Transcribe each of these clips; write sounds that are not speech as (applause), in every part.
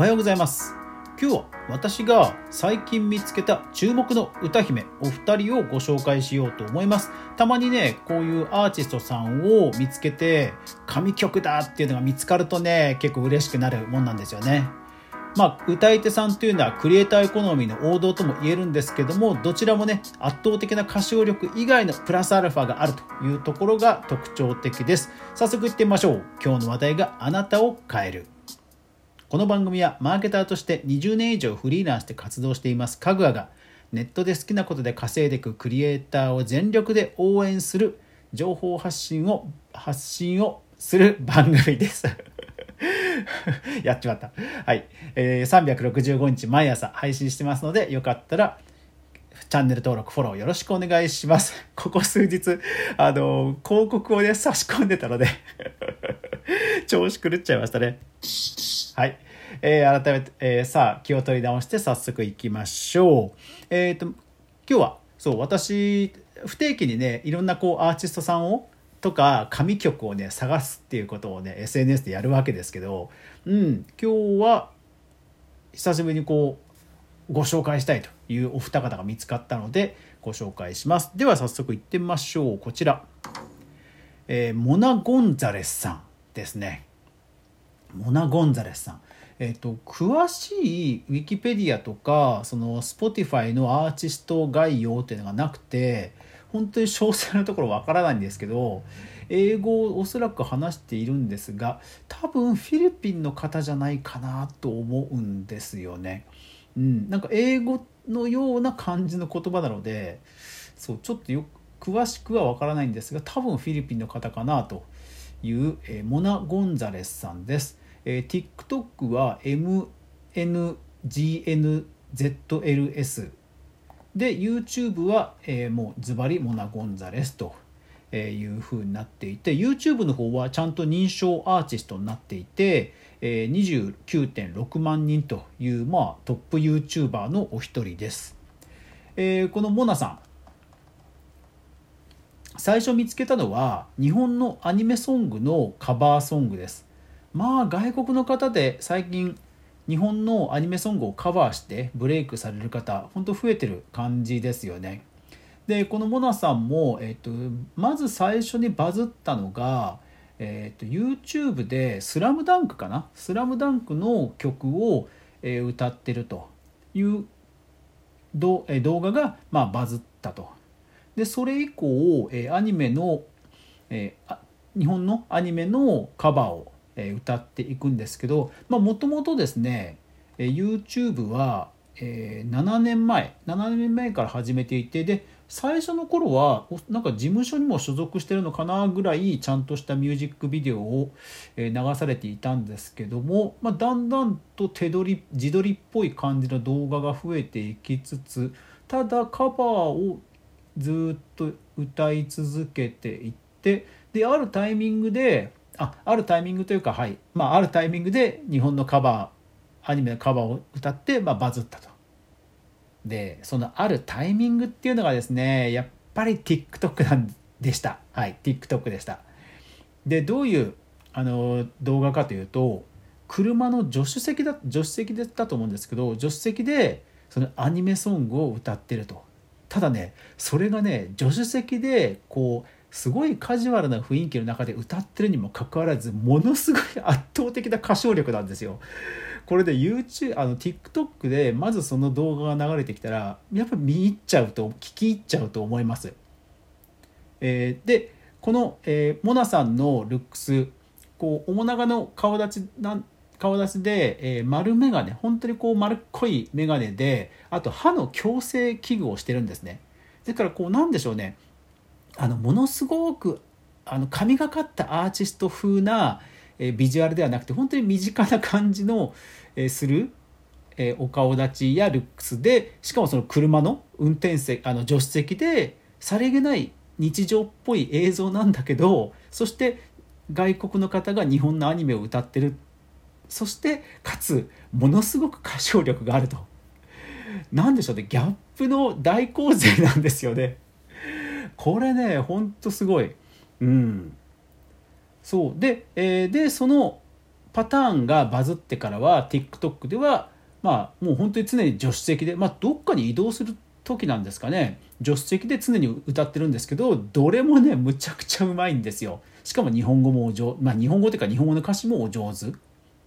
おはようございます。今日は私が最近見つけた注目の歌姫お二人をご紹介しようと思います。たまにねこういうアーティストさんを見つけて神曲だっていうのが見つかるとね結構嬉しくなるもんなんですよね。まあ、歌い手さんというのはクリエイターエコノミーの王道とも言えるんですけどもどちらもね圧倒的な歌唱力以外のプラスアルファがあるというところが特徴的です。早速いってみましょう。今日の話題があなたを変える。この番組はマーケターとして20年以上フリーランスで活動していますかぐわがネットで好きなことで稼いでいくクリエイターを全力で応援する情報発信を発信をする番組です (laughs) やっちまった。はい。えー、365日毎朝配信してますので、よかったら、チャンネル登録、フォローよろしくお願いします。ここ数日、あの、広告をね、差し込んでたので (laughs) 調子狂っちゃいましたね。はい。えー、改めて、えー、さあ、気を取り直して早速行きましょう。えっ、ー、と、今日は、そう、私、不定期にね、いろんなこう、アーティストさんをとか神曲をね探すっていうことをね SNS でやるわけですけど、うん、今日は久しぶりにこうご紹介したいというお二方が見つかったのでご紹介しますでは早速行ってみましょうこちら、えー、モナ・ゴンザレスさんですね。モナ・ゴンザレスさん。えーと、詳しいウィキペディアとかその Spotify のアーティスト概要っていうのがなくて本当に詳細なところわからないんですけど英語をおそらく話しているんですが多分フィリピンの方じゃないかなと思うんですよね。うん、なんか英語のような感じの言葉なのでそうちょっとよ詳しくはわからないんですが多分フィリピンの方かなという、え、モナ・ゴンザレスさんです。えー、TikTok は MNGNZLS で YouTube は、えー、もうズバリモナ・ゴンザレスというふうになっていて YouTube の方はちゃんと認証アーティストになっていて、え、29.6万人という、まあ、トップ YouTuber のお一人です、えー、このモナさん最初見つけたのは日本のアニメソングのカバーソングですまあ外国の方で最近日本のアニメソングをカバーしてブレイクされる方本当増えてる感じですよね。でこのモナさんも、えっと、まず最初にバズったのが、えっと、YouTube で「スラムダンクかな「スラムダンクの曲を、え、歌ってるという動画が、まあ、バズったと。でそれ以降、えー、アニメの、えー、日本のアニメのカバーをえ歌っていくんですけどもともとですねえ YouTube は、え7年前7年前から始めていてで最初の頃はなんか事務所にも所属してるのかなぐらいちゃんとしたミュージックビデオを流されていたんですけども、まあ、だんだんと手取り自撮りっぽい感じの動画が増えていきつつただカバーをずっと歌い続けていってであるタイミングでああるタイミングというか、はいまあ、あるタイミングで日本のカバーアニメのカバーを歌って、まあ、バズったと。でそのあるタイミングっていうのがですねやっぱり TikTok なんでした。はい TikTok でした。でどういうあの動画かというと車の助手席だ助手席だったと思うんですけど助手席でそのアニメソングを歌ってると。ただねそれがね助手席でこうすごいカジュアルな雰囲気の中で歌ってるにもかかわらずものすごい圧倒的な歌唱力なんですよ。これで YouTube あの TikTok でまずその動画が流れてきたらやっぱ見入っちゃうと聞き入っちゃうと思います。えー、でこの、えー、モナさんのルックスこう面長の顔立ちなん顔立ちで、えー、丸眼鏡本当にこう丸っこい眼鏡であと歯の矯正器具をしてるんですね。だからこうなんでしょうねあのものすごくあの神がかったアーティスト風な、えビジュアルではなくて本当に身近な感じの、えする、えお顔立ちやルックスでしかもその車の運転席あの助手席でさりげない日常っぽい映像なんだけどそして外国の方が日本のアニメを歌ってるっそしてかつものすごく歌唱力があると。何でしょうねギャップの大洪勢なんですよね。これねほんとすごい。うん。そう。で,、えー、でそのパターンがバズってからは TikTok ではまあもう本当に常に助手席で、まあ、どっかに移動する時なんですかね。助手席で常に歌ってるんですけどどれもねむちゃくちゃうまいんですよ。しかも日本語もお上まあ日本語というか日本語の歌詞もお上手。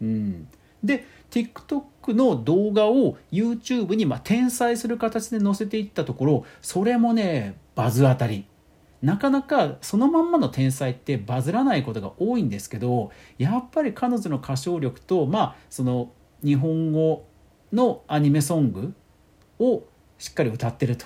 うん。で TikTok の動画を YouTube にま転載する形で載せていったところそれもねバズ当たり。なかなかそのまんまの天才ってバズらないことが多いんですけどやっぱり彼女の歌唱力とまあその日本語のアニメソングをしっかり歌ってると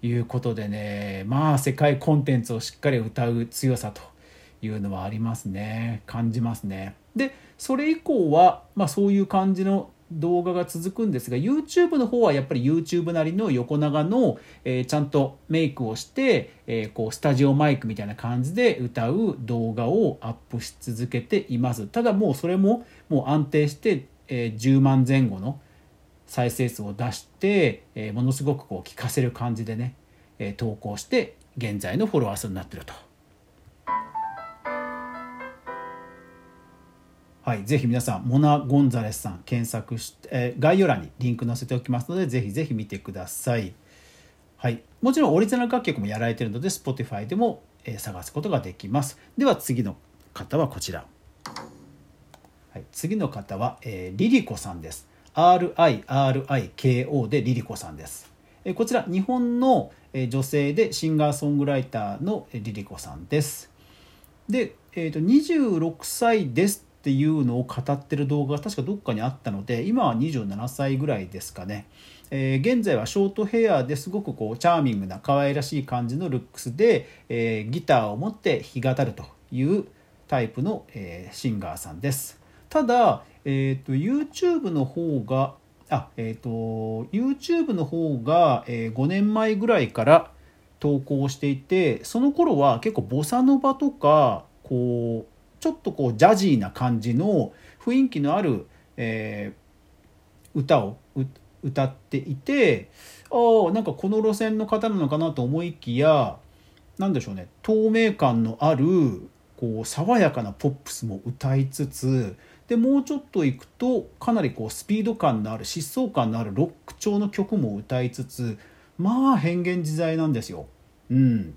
いうことでねまあ世界コンテンツをしっかり歌う強さと。いうのはありますね感じますね。でそれ以降は、まあ、そういう感じの動画が続くんですが YouTube の方はやっぱり YouTube なりの横長の、えー、ちゃんとメイクをして、えー、こうスタジオマイクみたいな感じで歌う動画をアップし続けていますただもうそれももう安定して、えー、10万前後の再生数を出して、えものすごくこう聞かせる感じでね、え投稿して現在のフォロワー数になってると。はい、ぜひ皆さんモナ・ゴンザレスさん検索して、えー、概要欄にリンク載せておきますのでぜひぜひ見てください。はい、もちろんオリジナル楽曲もやられているので Spotify でも、えー、探すことができます。では次の方はこちら。はい、次の方は、えー、リリコさんです。RIRIKO でリリコさんです。えー、こちら日本の女性でシンガーソングライターのリリコさんです。で、えーと、26歳ですっていうのを語ってる動画が確かどっかにあったので今は27歳ぐらいですかね、えー、現在はショートヘアですごくこうチャーミングな可愛らしい感じのルックスで、えー、ギターを持って弾き語るというタイプの、えー、シンガーさんです。ただ、えーと、YouTube の方があ、えーと、YouTube の方が、えー、5年前ぐらいから投稿していてその頃は結構ボサノバとかこうちょっとこうジャジーな感じの雰囲気のある、えー、歌を歌っていてあなんかこの路線の方なのかなと思いきや何でしょうね透明感のあるこう爽やかなポップスも歌いつつでもうちょっといくとかなりこうスピード感のある疾走感のあるロック調の曲も歌いつつまあ変幻自在なんですよ。うん、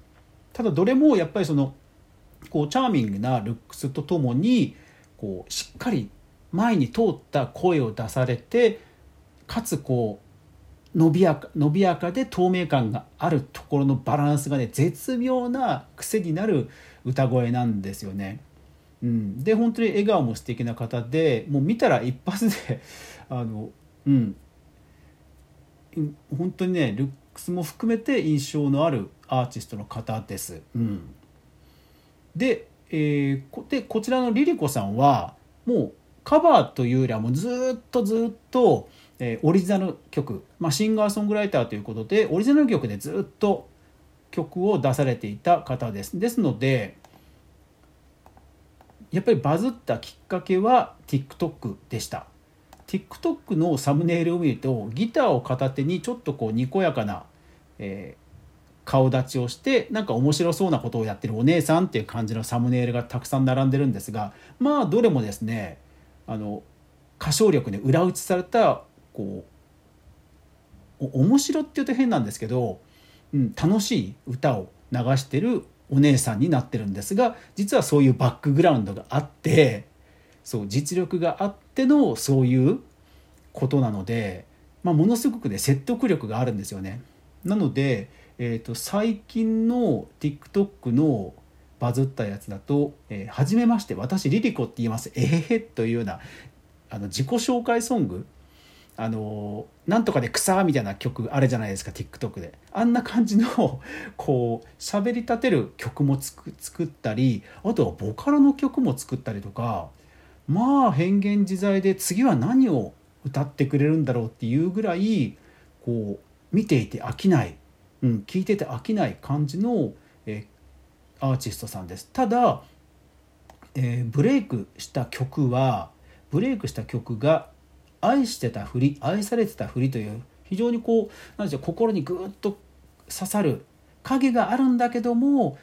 ただどれもやっぱりそのこうチャーミングなルックスとともにこうしっかり前に通った声を出されてかつこう伸びやか伸びやかで透明感があるところのバランスがね絶妙な癖になる歌声なんですよね。うん、で本当に笑顔も素敵な方でもう見たら一発で (laughs) あの、うん、本当にねルックスも含めて印象のあるアーティストの方です。うんで,、えー、でこちらのリリコさんはもうカバーというよりはもうずっとずっと、えー、オリジナル曲、まあ、シンガーソングライターということでオリジナル曲でずっと曲を出されていた方です。ですのでやっぱりバズったきっかけは TikTok でした。TikTok のサムネイルを見るとギターを片手にちょっとこうにこやかな、えー、顔立ちをしてなんか面白そうなことをやってるお姉さんっていう感じのサムネイルがたくさん並んでるんですがまあどれもですねあの歌唱力に裏打ちされたこう面白って言うと変なんですけど、うん、楽しい歌を流してるお姉さんになってるんですが実はそういうバックグラウンドがあってそう実力があってのそういうことなので、まあ、ものすごくね説得力があるんですよね。なのでえーと、最近の TikTok のバズったやつだと「えー、はじめまして私リリコって言います。えへへ」というようなあの自己紹介ソング。あのなんとかで草みたいな曲あるじゃないですか TikTok で。あんな感じのこう喋り立てる曲もつく作ったりあとはボカロの曲も作ったりとかまあ変幻自在で次は何を歌ってくれるんだろうっていうぐらいこう見ていて飽きない。うん、聞いてて飽きない感じの、えー、アーティストさんです。ただ、えー、ブレイクした曲はブレイクした曲が「愛してたふり愛されてたふり」という非常にこう何でしょう心にぐっと刺さる影があるんだけども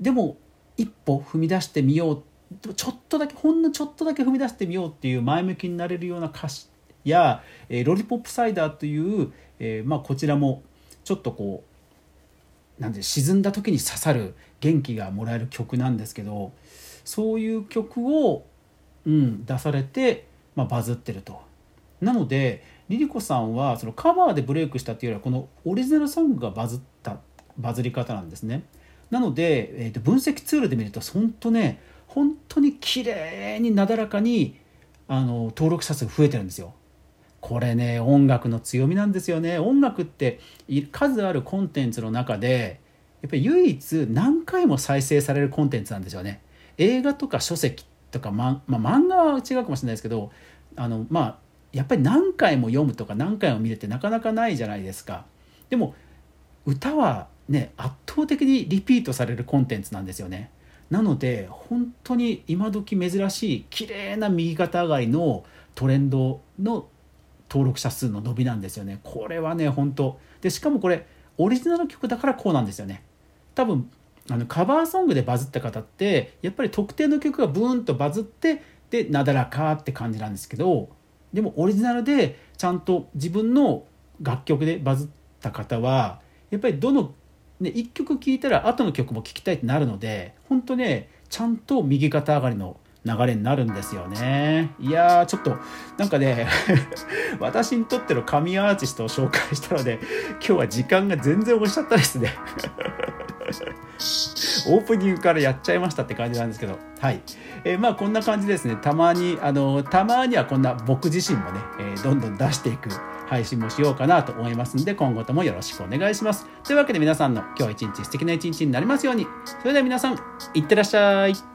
でも一歩踏み出してみようちょっとだけほんのちょっとだけ踏み出してみようっていう前向きになれるような歌詞や「えー、ロリポップサイダー」という、えーまあ、こちらもちょっとこうなんで沈んだ時に刺さる元気がもらえる曲なんですけどそういう曲を、うん、出されて、まあ、バズってると。なのでリリコさんはそのカバーでブレイクしたっていうよりはこのオリジナルソングがバズったバズり方なんですね。なので、えー、と分析ツールで見ると本当ね本当に綺麗になだらかにあの登録者数増えてるんですよ。これね音楽の強みなんですよね。音楽って数あるコンテンツの中でやっぱり唯一何回も再生されるコンテンツなんですよね。映画とか書籍とか、ままあ、漫画は違うかもしれないですけどあのまあやっぱり何回も読むとか何回も見るってなかなかないじゃないですか。でも歌はね圧倒的にリピートされるコンテンツなんですよね。なので本当に今時珍しい綺麗な右肩上がりのトレンドの登録者数の伸びなんですよね。これはね本当でしかもこれオリジナル曲だからこうなんですよね。多分あのカバーソングでバズった方ってやっぱり特定の曲がブーンとバズってでなだらかって感じなんですけどでもオリジナルでちゃんと自分の楽曲でバズった方はやっぱりどの、ね、1曲聴いたら後の曲も聴きたいってなるので本当ねちゃんと右肩上がりの流れになるんですよね。いやーちょっとなんかね (laughs) 私にとっての神アーティストを紹介したので今日は時間が全然押しちゃったですね (laughs) オープニングからやっちゃいましたって感じなんですけど、はい。えー、まあこんな感じですね。たまに、あの、たまにはこんな僕自身もね、えー、どんどん出していく配信もしようかなと思いますんで、今後ともよろしくお願いします。というわけで皆さんの今日一日素敵な一日になりますように。それでは皆さん、いってらっしゃい。